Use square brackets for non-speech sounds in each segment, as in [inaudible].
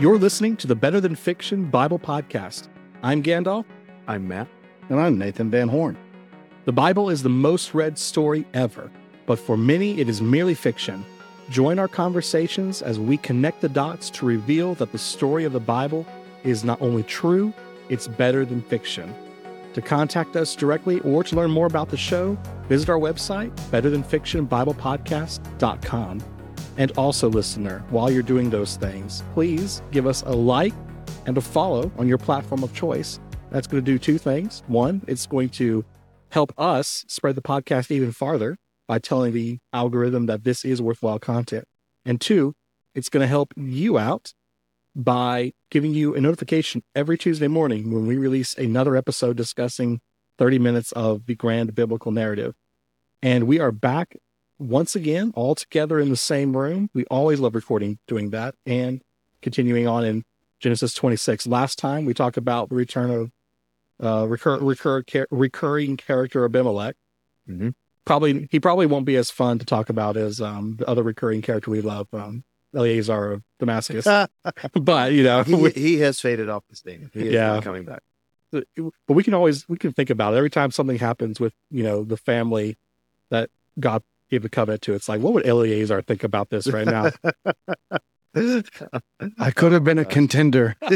You're listening to the Better Than Fiction Bible Podcast. I'm Gandalf. I'm Matt. And I'm Nathan Van Horn. The Bible is the most read story ever, but for many it is merely fiction. Join our conversations as we connect the dots to reveal that the story of the Bible is not only true, it's better than fiction. To contact us directly or to learn more about the show, visit our website, betterthanfictionbiblepodcast.com. And also, listener, while you're doing those things, please give us a like and a follow on your platform of choice. That's going to do two things. One, it's going to help us spread the podcast even farther by telling the algorithm that this is worthwhile content. And two, it's going to help you out by giving you a notification every Tuesday morning when we release another episode discussing 30 minutes of the grand biblical narrative. And we are back once again, all together in the same room. We always love recording doing that and continuing on in Genesis 26. Last time we talked about the return of uh, recur, recur, recurring character Abimelech. Mm-hmm. Probably he probably won't be as fun to talk about as um, the other recurring character we love, um, Eleazar of Damascus. [laughs] but you know, he, he, has faded off the stage. He is yeah. not coming back. But we can always we can think about it every time something happens with you know the family that God gave the covenant to. It's like, what would Eleazar think about this right now? [laughs] I could have been a contender. [laughs]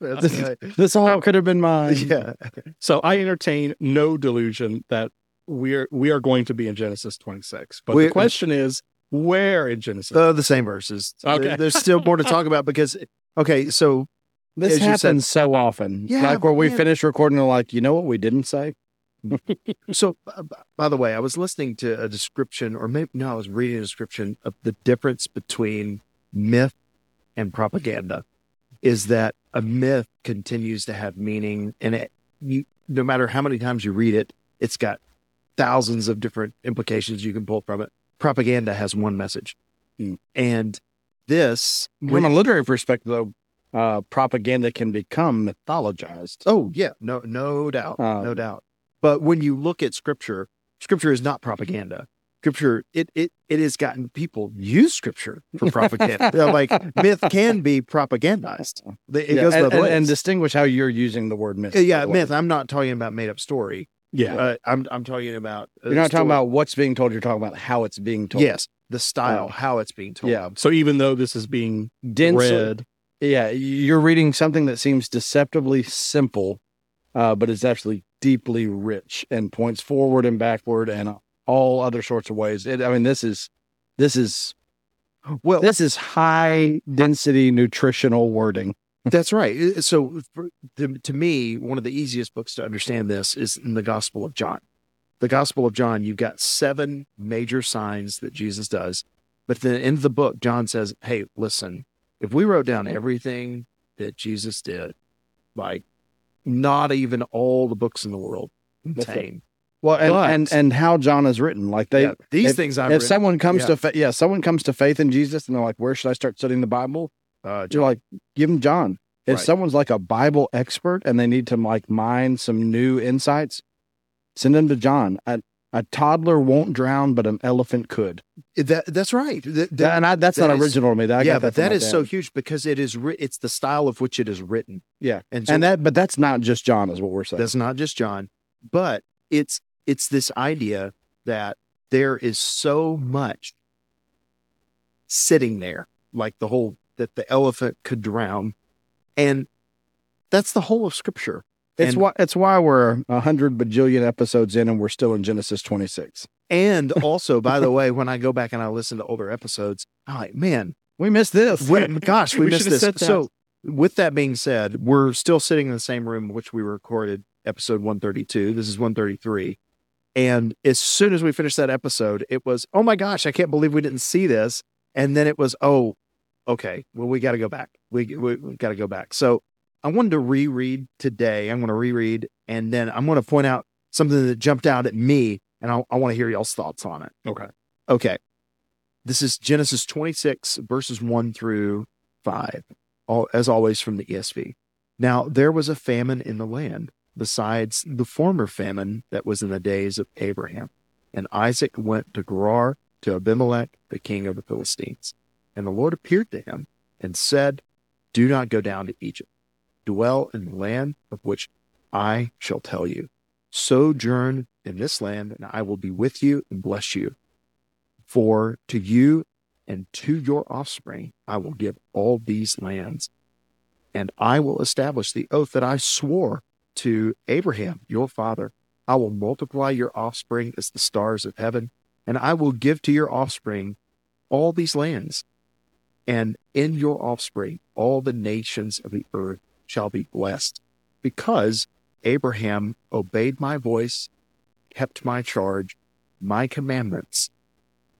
this, this, all could have been mine. Yeah. So I entertain no delusion that we're we are going to be in Genesis 26. But we, the question is, where in Genesis? Uh, the same verses. Okay. There's still more to talk about because okay, so this happens said, so often. Yeah, like where we yeah. finish recording, like, you know what we didn't say? So, by the way, I was listening to a description, or maybe no, I was reading a description of the difference between myth and propaganda. Is that a myth continues to have meaning, and it, you, no matter how many times you read it, it's got thousands of different implications you can pull from it. Propaganda has one message, mm. and this, from a literary perspective, though, uh, propaganda can become mythologized. Oh yeah, no, no doubt, uh, no doubt. But when you look at scripture, scripture is not propaganda. Scripture, it it it has gotten people use scripture for propaganda. [laughs] like myth can be propagandized. It yeah, goes and, and, and, distinguish how you're using the word myth. Yeah, myth. I'm not talking about made up story. Yeah, uh, I'm I'm talking about. You're not story. talking about what's being told. You're talking about how it's being told. Yes, the style, oh. how it's being told. Yeah. So even though this is being Dense, read, yeah, you're reading something that seems deceptively simple, uh, but it's actually deeply rich and points forward and backward and all other sorts of ways. It, I mean, this is this is well, this is high density nutritional wording. That's right. So, for, to, to me, one of the easiest books to understand this is in the Gospel of John. The Gospel of John, you've got seven major signs that Jesus does. But then in the book, John says, Hey, listen, if we wrote down everything that Jesus did, like not even all the books in the world contain. Well, and, but, and and how John is written, like they yeah, these if, things. I've if written, someone comes yeah. to fa- yeah, someone comes to faith in Jesus, and they're like, "Where should I start studying the Bible?" Uh, you're like, give them John. If right. someone's like a Bible expert and they need to like mine some new insights, send them to John. A, a toddler won't drown, but an elephant could. That that's right. That, that, and I, that's that not is, original to me. That, yeah, but that is so huge because it is. Ri- it's the style of which it is written. Yeah, and so, and that, but that's not just John, is what we're saying. That's not just John, but it's it's this idea that there is so much sitting there, like the whole that the elephant could drown, and that's the whole of Scripture. It's and, why it's why we're a hundred bajillion episodes in and we're still in Genesis 26. And also, by the way, when I go back and I listen to older episodes, I'm like, man, we missed this. We, [laughs] gosh, we, [laughs] we missed this. So, with that being said, we're still sitting in the same room in which we recorded episode 132. This is 133. And as soon as we finished that episode, it was, oh my gosh, I can't believe we didn't see this. And then it was, oh, okay, well, we got to go back. We, we, we got to go back. So I wanted to reread today. I'm going to reread and then I'm going to point out something that jumped out at me and I, I want to hear y'all's thoughts on it. Okay. Okay. This is Genesis 26, verses 1 through 5, all, as always from the ESV. Now, there was a famine in the land, besides the former famine that was in the days of Abraham. And Isaac went to Gerar to Abimelech, the king of the Philistines. And the Lord appeared to him and said, Do not go down to Egypt. Dwell in the land of which I shall tell you. Sojourn in this land, and I will be with you and bless you. For to you and to your offspring I will give all these lands, and I will establish the oath that I swore to Abraham, your father. I will multiply your offspring as the stars of heaven, and I will give to your offspring all these lands. And in your offspring, all the nations of the earth shall be blessed, because Abraham obeyed my voice, kept my charge, my commandments,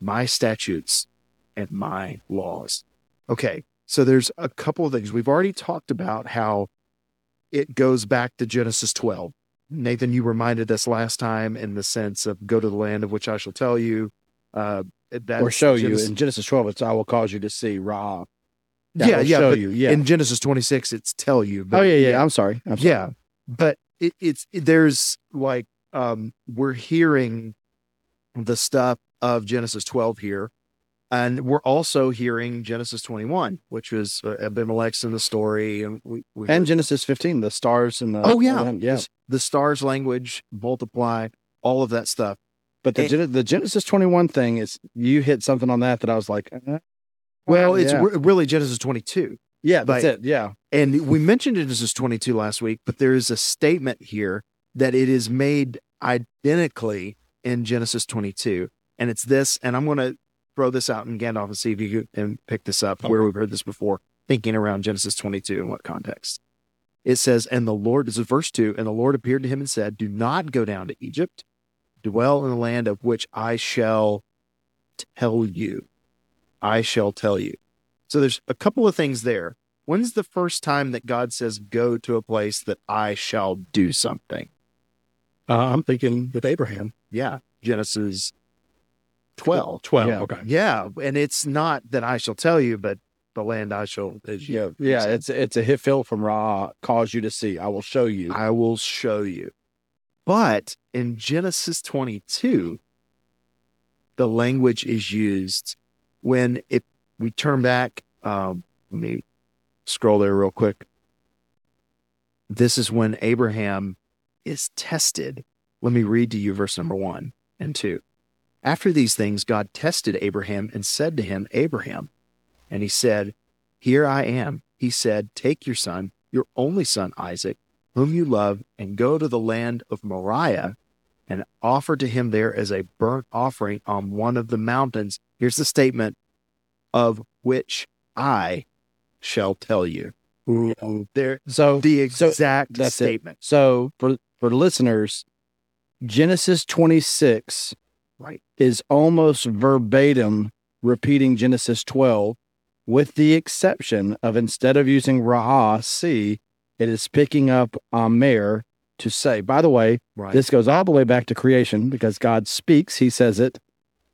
my statutes, and my laws. Okay, so there's a couple of things. We've already talked about how it goes back to Genesis 12. Nathan, you reminded us last time in the sense of go to the land of which I shall tell you. Uh, or show Genesis, you in Genesis 12, it's I will cause you to see Ra. Yeah, yeah, but you. yeah. In Genesis 26, it's tell you. But, oh yeah, yeah, yeah. I'm sorry. I'm sorry. Yeah, but it, it's it, there's like um we're hearing the stuff of Genesis 12 here, and we're also hearing Genesis 21, which was uh, Abimelech's in the story, and we, we and Genesis 15, the stars and the oh yeah, yeah, the, the, stars language multiply, all of that stuff. But the and, the Genesis 21 thing is you hit something on that that I was like, uh, well, it's yeah. re- really Genesis 22. Yeah, that's it. Yeah, and we mentioned Genesis 22 last week, but there is a statement here that it is made identically in Genesis 22, and it's this. And I'm going to throw this out in Gandalf and see if you can pick this up okay. where we've heard this before, thinking around Genesis 22 in what context. It says, And the Lord, this is verse 2, and the Lord appeared to him and said, Do not go down to Egypt, dwell in the land of which I shall tell you. I shall tell you. So there's a couple of things there. When's the first time that God says, Go to a place that I shall do something? Uh, I'm thinking with Abraham. Yeah. Genesis 12. 12. Yeah. Okay. Yeah. And it's not that I shall tell you, but the land I shall. Yeah. Yeah. It's, it's a hiphil from Ra, cause you to see. I will show you. I will show you. But in Genesis 22, the language is used when if we turn back, um, let me scroll there real quick. This is when Abraham is tested. Let me read to you verse number one and two. After these things, God tested Abraham and said to him, Abraham. And he said, Here I am. He said, Take your son, your only son, Isaac, whom you love, and go to the land of Moriah and offer to him there as a burnt offering on one of the mountains. Here's the statement of which I shall tell you. There, so the exact so statement. It. So for for listeners, Genesis 26 right. is almost verbatim repeating Genesis 12, with the exception of instead of using Ra'ah, see, it is picking up Amer to say. By the way, right. this goes all the way back to creation because God speaks, he says it,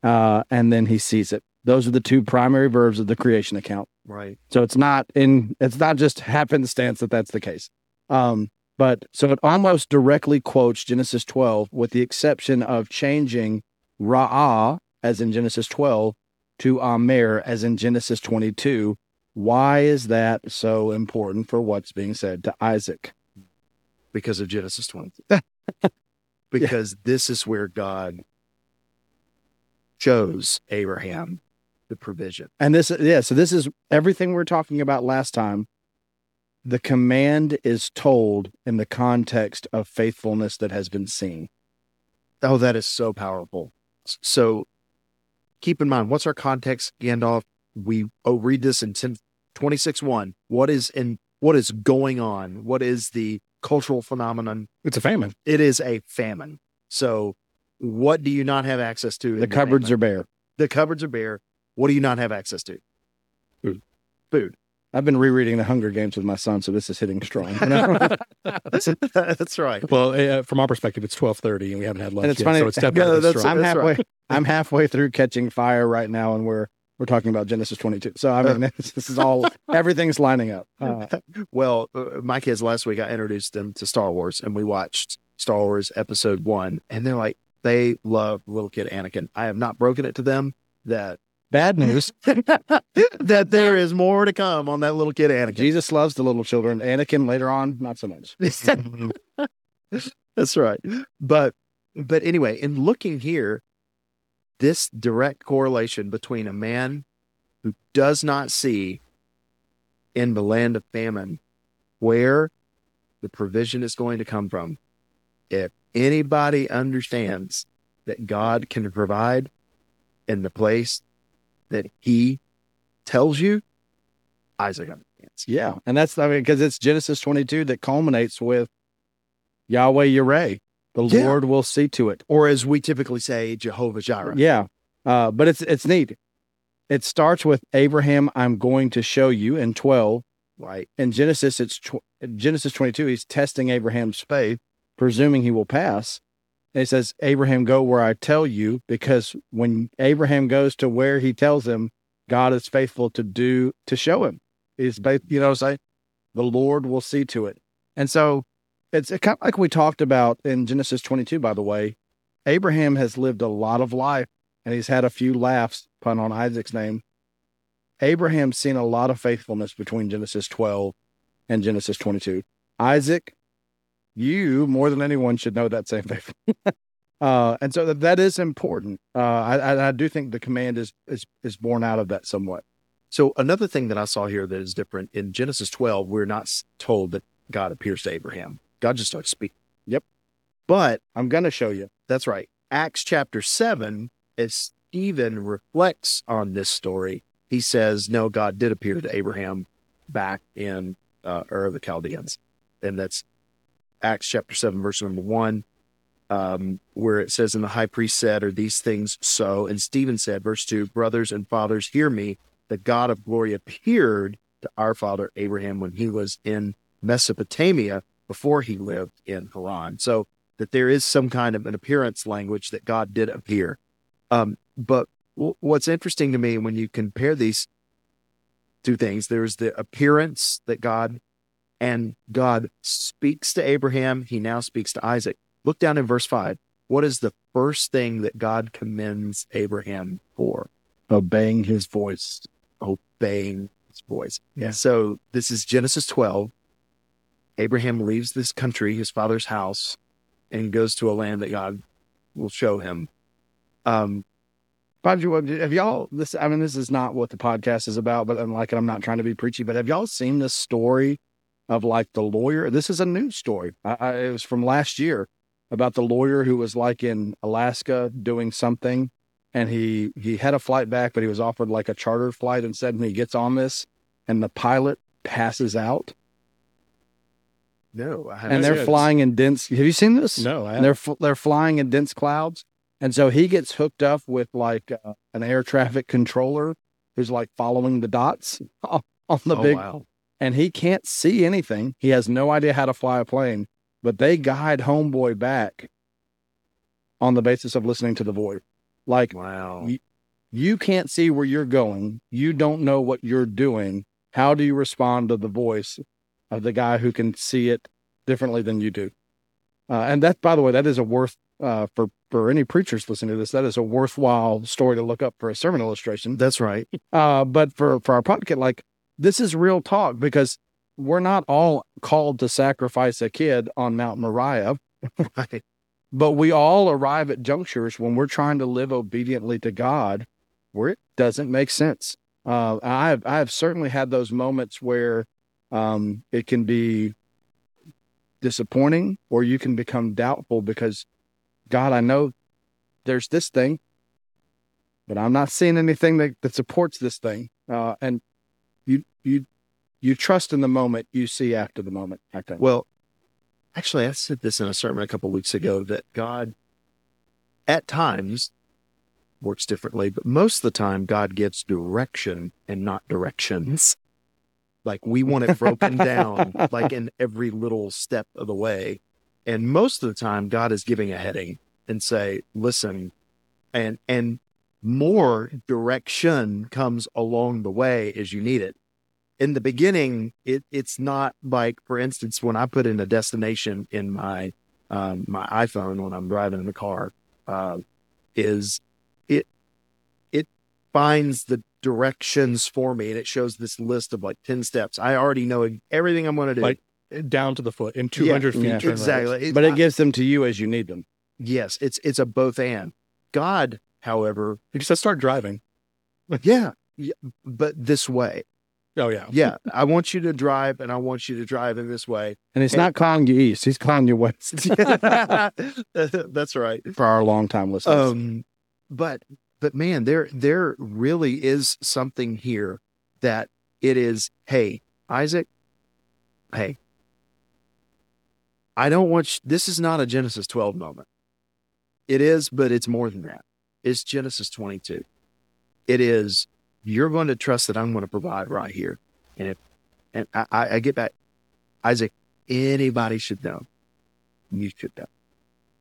uh, and then he sees it. Those are the two primary verbs of the creation account. Right. So it's not in, it's not just happenstance that that's the case. Um, but so it almost directly quotes Genesis 12 with the exception of changing Ra'ah, as in Genesis 12, to Amer, as in Genesis 22. Why is that so important for what's being said to Isaac? Because of Genesis 22. [laughs] because yeah. this is where God chose Abraham the provision. And this, yeah, so this is everything we we're talking about last time. The command is told in the context of faithfulness that has been seen. Oh, that is so powerful. So keep in mind, what's our context, Gandalf? We oh read this in 10, 26 1. What is in what is going on? What is the cultural phenomenon? It's a famine. It is a famine. So what do you not have access to? The cupboards famine? are bare. The cupboards are bare. What do you not have access to? Food. Food. I've been rereading the Hunger Games with my son, so this is hitting strong. [laughs] [laughs] that's right. Well, uh, from our perspective, it's twelve thirty, and we haven't had lunch and it's yet, funny. so it's definitely [laughs] strong. I'm halfway. Right. I'm halfway through catching fire right now, and we're we're talking about Genesis 22. So I mean, uh, [laughs] this is all [laughs] everything's lining up. Uh, [laughs] well, uh, my kids last week, I introduced them to Star Wars, and we watched Star Wars Episode One, and they're like, they love little kid Anakin. I have not broken it to them that Bad news. that there is more to come on that little kid Anakin. Jesus loves the little children. Anakin later on, not so much. That's right. But but anyway, in looking here, this direct correlation between a man who does not see in the land of famine where the provision is going to come from. If anybody understands that God can provide in the place that he tells you, Isaac understands. Yeah. And that's, I mean, because it's Genesis 22 that culminates with Yahweh Yireh. The yeah. Lord will see to it. Or as we typically say, Jehovah Jireh. Yeah. Uh, but it's, it's neat. It starts with Abraham, I'm going to show you in 12. Right. In Genesis, it's tw- Genesis 22. He's testing Abraham's faith, presuming he will pass. And he says, Abraham, go where I tell you, because when Abraham goes to where he tells him, God is faithful to do, to show him. He's, you know, what I'm saying? the Lord will see to it. And so it's kind of like we talked about in Genesis 22, by the way. Abraham has lived a lot of life and he's had a few laughs, pun on Isaac's name. Abraham's seen a lot of faithfulness between Genesis 12 and Genesis 22. Isaac you more than anyone should know that same thing. [laughs] uh, and so that, that is important. Uh, I, I do think the command is, is is born out of that somewhat. So another thing that I saw here that is different in Genesis 12, we're not told that God appears to Abraham. God just starts speaking. Yep. But I'm going to show you. That's right. Acts chapter 7, as Stephen reflects on this story, he says, No, God did appear to Abraham back in uh, Ur of the Chaldeans. And that's Acts chapter 7, verse number 1, um, where it says, And the high priest said, Are these things so? And Stephen said, verse 2, Brothers and fathers, hear me. The God of glory appeared to our father Abraham when he was in Mesopotamia before he lived in Haran. So that there is some kind of an appearance language that God did appear. Um, but w- what's interesting to me when you compare these two things, there's the appearance that God and God speaks to Abraham. He now speaks to Isaac. Look down in verse 5. What is the first thing that God commends Abraham for? Obeying his voice. Obeying his voice. Yeah. So this is Genesis 12. Abraham leaves this country, his father's house, and goes to a land that God will show him. Um, have y'all this? I mean, this is not what the podcast is about, but I'm like, I'm not trying to be preachy, but have y'all seen this story of like the lawyer. This is a news story. I, I, it was from last year about the lawyer who was like in Alaska doing something, and he he had a flight back, but he was offered like a charter flight instead. And he gets on this, and the pilot passes out. No, and they're flying in dense. Have you seen this? No, I And they're they're flying in dense clouds, and so he gets hooked up with like uh, an air traffic controller who's like following the dots [laughs] on the oh, big wow and he can't see anything. He has no idea how to fly a plane, but they guide Homeboy back on the basis of listening to the voice. Like, wow. You, you can't see where you're going. You don't know what you're doing. How do you respond to the voice of the guy who can see it differently than you do? Uh, and that, by the way, that is a worth uh, for for any preachers listening to this. That is a worthwhile story to look up for a sermon illustration. That's right. [laughs] Uh, but for for our podcast, like this is real talk because we're not all called to sacrifice a kid on Mount Moriah. [laughs] Right. But we all arrive at junctures when we're trying to live obediently to God where it doesn't make sense. Uh, I have I have certainly had those moments where um, it can be disappointing, or you can become doubtful because God, I know there's this thing, but I'm not seeing anything that, that supports this thing. Uh, and you you you trust in the moment you see after the moment i think well actually i said this in a sermon a couple weeks ago that god at times works differently but most of the time god gives direction and not directions like we want it broken down [laughs] like in every little step of the way and most of the time god is giving a heading and say listen and and more direction comes along the way as you need it. In the beginning, it, it's not like, for instance, when I put in a destination in my um, my iPhone when I'm driving in the car, uh, is it it finds the directions for me and it shows this list of like 10 steps. I already know everything I'm going to do. Like down to the foot in 200 Yeah, feet. yeah. exactly. It- but it gives them to you as you need them. yes, it's it's a both and. God, however, He just says start driving. [laughs] yeah, yeah, but this way. Oh yeah. Yeah, I want you to drive and I want you to drive in this way. And it's And- not calling you east; he's calling you west. [laughs] That's right. for our longtime listeners. Um, but but man, there there really is something here that it is. Hey, Isaac. Hey, I don't want. You, this is not a Genesis twelve moment. It is, but it's more than that. It's Genesis twenty two. It is. You're going to trust that I'm going to provide right here, and if and I I get back, Isaac. Anybody should know. You should know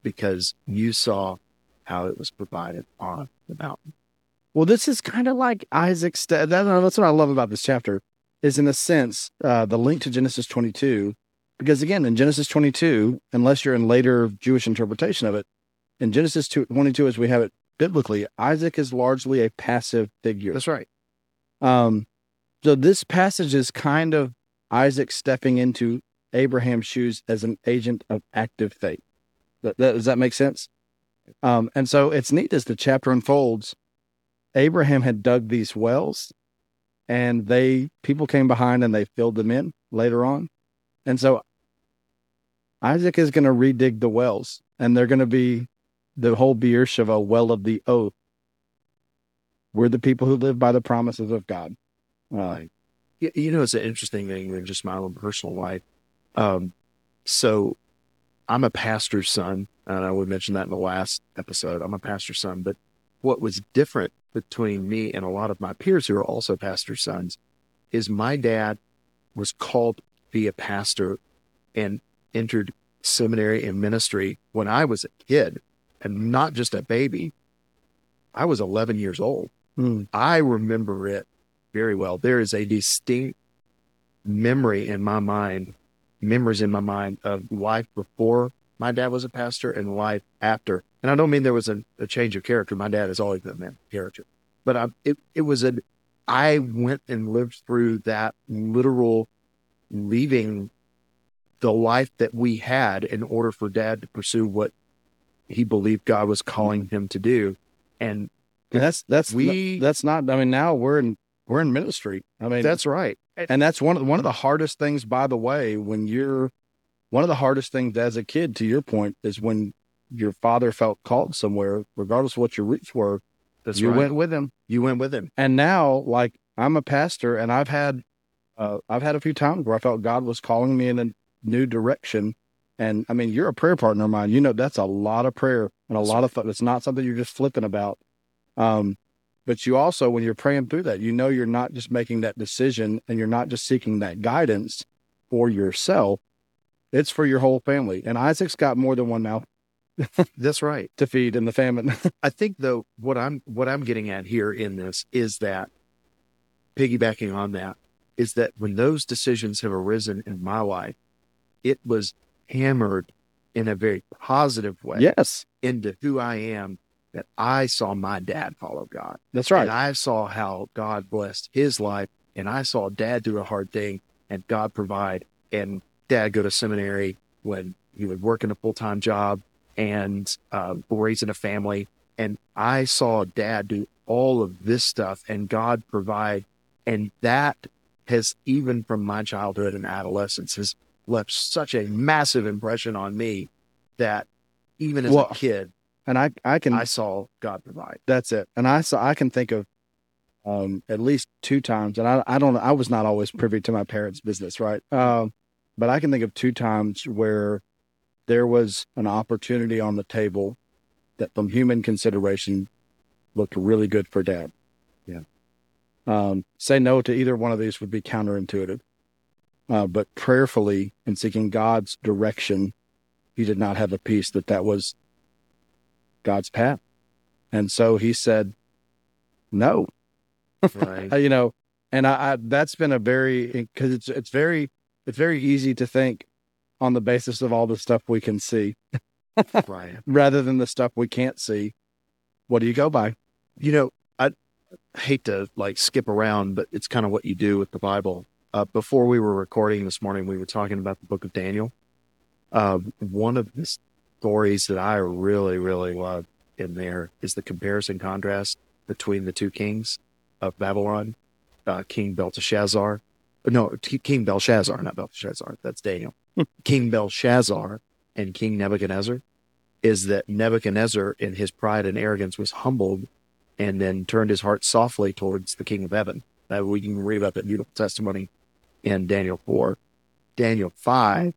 because you saw how it was provided on the mountain. Well, this is kind of like Isaac's. That, that's what I love about this chapter. Is in a sense uh, the link to Genesis 22, because again in Genesis 22, unless you're in later Jewish interpretation of it, in Genesis 22 as we have it biblically, Isaac is largely a passive figure. That's right. Um, so this passage is kind of Isaac stepping into Abraham's shoes as an agent of active faith. That, that- does that make sense? Um, and so it's neat as the chapter unfolds. Abraham had dug these wells, and they people came behind and they filled them in later on, and so Isaac is going to redig the wells, and they're going to be the whole Beersheba well of the oath. We're the people who live by the promises of God. Uh, You, you know, it's an interesting thing in just my own personal life. Um, so I'm a pastor's son, and I would mention that in the last episode. I'm a pastor's son, but what was different between me and a lot of my peers who are also pastor's sons is my dad was called to be a pastor and entered seminary and ministry when I was a kid and not just a baby. I was 11 years old. Hmm. I remember it very well. There is a distinct memory in my mind, memories in my mind of life before my dad was a pastor and life after. And I don't mean there was a, a change of character. My dad has always been that character, but I, it it was a. I went and lived through that literal leaving the life that we had in order for dad to pursue what he believed God was calling him to do. And And that's that's We- that's not. I mean, now we're in we're in ministry. I mean, that's right. And that's one of one of the hardest things. By the way, when you're one of the hardest things as a kid, to your point, is when your father felt called somewhere, regardless of what your roots were. That's you right. went with him, you went with him. and now like I'm a pastor, and I've had uh, I've had a few times where I felt God was calling me in a new direction. And I mean, you're a prayer partner of mine. You know, that's a lot of prayer and a lot of thought. It's not something you're just flipping about. Um, but you also, when you're praying through that, you know you're not just making that decision and you're not just seeking that guidance for yourself. It's for your whole family. And Isaac's got more than one mouth That's right. [laughs] to feed in the famine. [laughs] I think though what I'm what I'm getting at here in this is that piggybacking on that is that when those decisions have arisen in my life, it was hammered in a very positive way yes, into who I am that I saw my dad follow God. that's right. And I saw how God blessed his life and I saw dad do a hard thing and God provide and dad go to seminary when he would work in a full-time job and uh, raising a family. And I saw dad do all of this stuff and God provide. And that has even from my childhood and adolescence has left such a massive impression on me that even as Well, a kid, and I, I can I saw God provide. That's it. And I saw I can think of um at least two times, and I I don't I was not always privy to my parents' business, right? Um, but I can think of two times where there was an opportunity on the table that from human consideration looked really good for dad. Yeah. Um, say no to either one of these would be counterintuitive. Uh, but prayerfully and seeking God's direction, he did not have a peace that that was God's path. And so he said, no, Right. [laughs] You know, and I, I that's been a very, because it's, it's very, it's very easy to think on the basis of all the stuff we can see right. [laughs] rather than the stuff we can't see. What do you go by? You know, I hate to like skip around, but it's kind of what you do with the Bible. Uh, before we were recording this morning, we were talking about the book of Daniel. Uh, one of the stories that I really, really love in there is the comparison contrast between the two kings of Babylon, uh, King Belteshazzar. No, King Belshazzar, not Belteshazzar. That's Daniel. King Belshazzar and King Nebuchadnezzar is that Nebuchadnezzar, in his pride and arrogance, was humbled and then turned his heart softly towards the King of Heaven. That we can read about that beautiful testimony in Daniel 4. Daniel 5,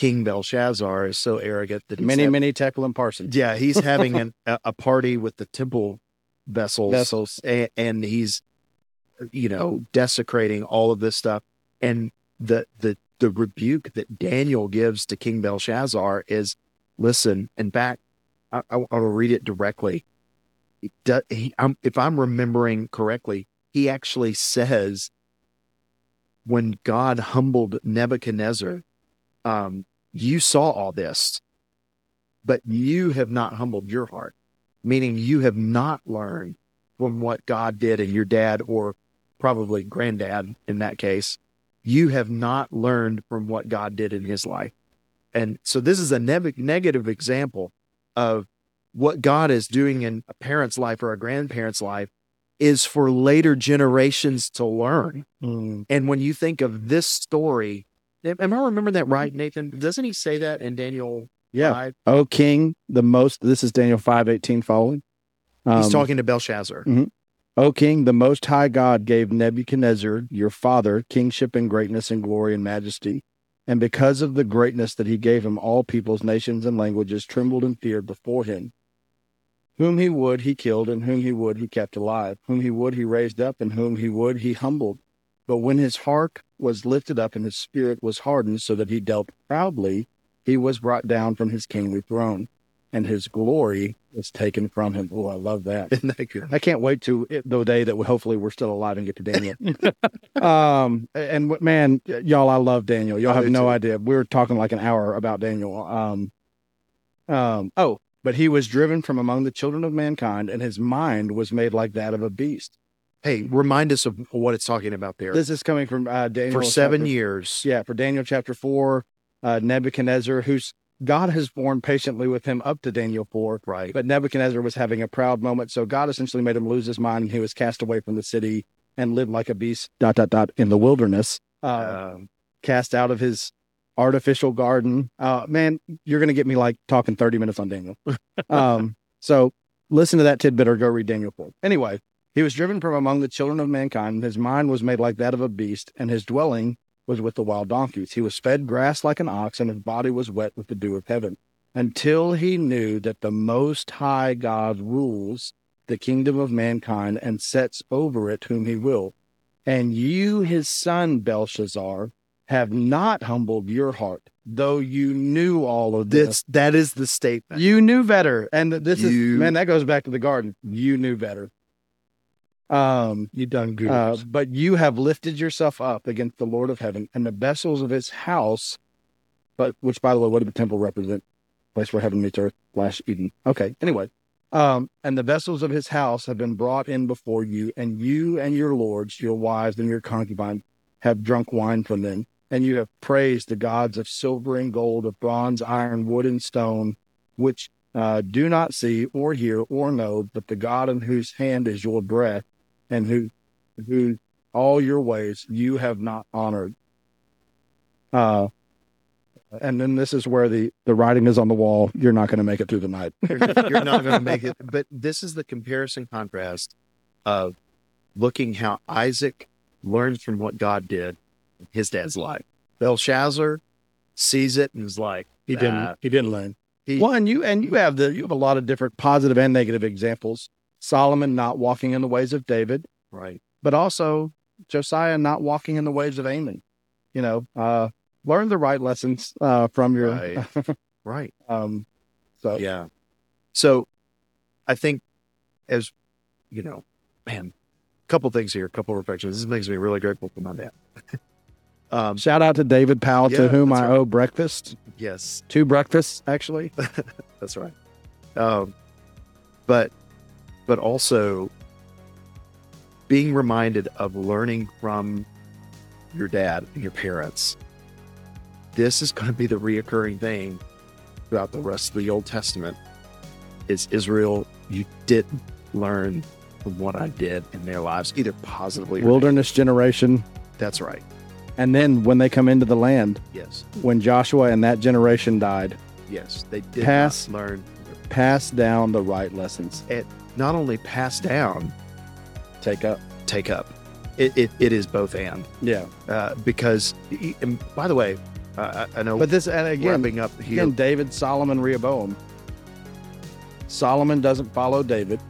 King Belshazzar is so arrogant that many, having, Mene Tekel and Parsin. Yeah, he's [laughs] having an, a, party with the temple vessels, vessels, and, and he's, you know, desecrating all of this stuff. And the the the rebuke that Daniel gives to King Belshazzar is, listen. In fact, I, I, I will read it directly. He, I'm, if I'm remembering correctly, he actually says, when God humbled Nebuchadnezzar, um, you saw all this, but you have not humbled your heart, meaning you have not learned from what God did in your dad, or probably granddad in that case, you have not learned from what God did in his life. And so this is a ne- negative example of what God is doing in a parent's life or a grandparent's life is for later generations to learn. Mm. And when you think of this story Am I remembering that right, Nathan? Doesn't he say that in Daniel? Yeah. 5? O King, the most. This is Daniel five eighteen following. Um, He's talking to Belshazzar. Mm-hmm. O King, the Most High God gave Nebuchadnezzar, your father, kingship and greatness and glory and majesty. And because of the greatness that he gave him, all peoples, nations, and languages trembled and feared before him. Whom he would, he killed, and whom he would, he kept alive. Whom he would, he raised up, and whom he would, he humbled. But when his heart was lifted up and his spirit was hardened so that he dealt proudly, he was brought down from his kingly throne and his glory was taken from him. Oh, I love that. Isn't that good? I can't wait to the day that hopefully we're still alive and get to Daniel. [laughs] um, and man, y'all, I love Daniel. Y'all have no too. idea. We are talking like an hour about Daniel. Um, um, oh, but he was driven from among the children of mankind and his mind was made like that of a beast. Hey, remind us of what it's talking about there. This is coming from uh, Daniel for seven chapter, years. Yeah, for Daniel chapter four, uh, Nebuchadnezzar, who's God has borne patiently with him up to Daniel four. Right. But Nebuchadnezzar was having a proud moment, so God essentially made him lose his mind, and he was cast away from the city and lived like a beast. Dot dot dot in the wilderness. Uh, um, cast out of his artificial garden. Uh, man, you're gonna get me like talking thirty minutes on Daniel. [laughs] um, so listen to that tidbit or go read Daniel four. Anyway. He was driven from among the children of mankind. His mind was made like that of a beast, and his dwelling was with the wild donkeys. He was fed grass like an ox, and his body was wet with the dew of heaven, until he knew that the Most High God rules the kingdom of mankind and sets over it whom he will. And you, his son Belshazzar, have not humbled your heart, though you knew all of this. this that is the statement. You knew better. And this you, is, man, that goes back to the garden. You knew better. Um, you done good. Uh, but you have lifted yourself up against the Lord of heaven and the vessels of his house, but which, by the way, what did the temple represent? Place where heaven meets earth, slash Eden. Okay. Anyway, um, and the vessels of his house have been brought in before you, and you and your lords, your wives, and your concubines have drunk wine from them, and you have praised the gods of silver and gold, of bronze, iron, wood, and stone, which uh, do not see or hear or know, but the God in whose hand is your breath and who who all your ways you have not honored. Uh, and then this is where the the writing is on the wall. You're not going to make it through the night. [laughs] You're not going to make it. But this is the comparison contrast of looking how Isaac learns from what God did in his dad's life. Belshazzar sees it and is like, he didn't. He didn't learn. He, well, and you and you have the you have a lot of different positive and negative examples Solomon not walking in the ways of David. Right. But also Josiah not walking in the ways of Amon. You know, uh, learn the right lessons uh, from your right. [laughs] right. Um, so yeah. So I think as you know, man, a couple things here, a couple reflections. This makes me really grateful for my dad. [laughs] um, Shout out to David Powell, yeah, to whom I right. owe breakfast. Yes, two breakfasts actually. [laughs] that's right. Um, but but also being reminded of learning from your dad and your parents. This is going to be the reoccurring thing throughout the rest of the Old Testament. Is Israel, you didn't learn from what I did in their lives, either positively or Wilderness generation. That's right. And then when they come into the land, Yes. when Joshua and that generation died, Yes. They did Pass. not learn, pass down the right lessons. Not only pass down, Take up. take up. It, it, it is both and. Yeah. Uh, because, and by the way, uh, I I know But this, and again, wrapping up here. again, David, Solomon, Rehoboam. Solomon doesn't follow David.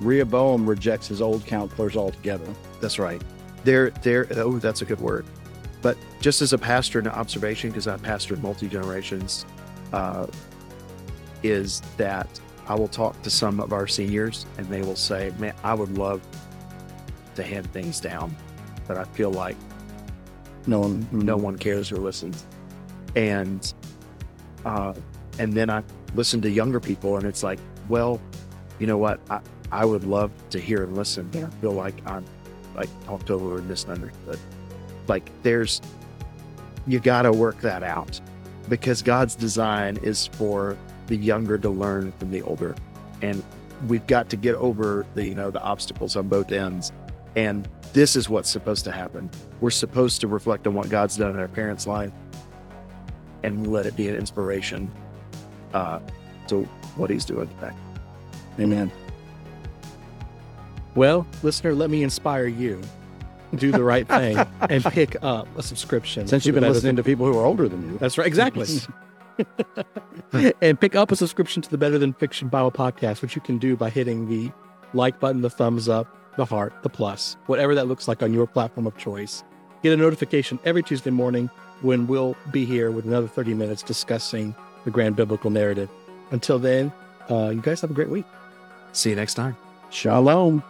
Rehoboam rejects his old counselors altogether. That's right. There, there. Oh, that's a good word. But just as a pastor, an observation, because I've pastored multi generations, uh, is that I will talk to some of our seniors, and they will say, "Man, I would love to hand things down, but I feel like No one, no one cares or listens." And, uh, and then I listen to younger people, and it's like, well, you know what? I, I would love to hear and listen. but I feel like I'm like talked over and misunderstood. Like there's, you got to work that out because God's design is for the younger to learn from the older, and we've got to get over the you know the obstacles on both ends. And this is what's supposed to happen. We're supposed to reflect on what God's done in our parents' life, and let it be an inspiration uh, to what He's doing back. Amen. Well, listener, let me inspire you. Do the right [laughs] thing and pick up a subscription. Since you've been listening to people who are older than you. That's right. Exactly. [laughs] [laughs] and pick up a subscription to the Better Than Fiction Bible podcast, which you can do by hitting the like button, the thumbs up, the heart, the plus, whatever that looks like on your platform of choice. Get a notification every Tuesday morning when we'll be here with another 30 minutes discussing the grand biblical narrative. Until then, uh, you guys have a great week. See you next time. Shalom.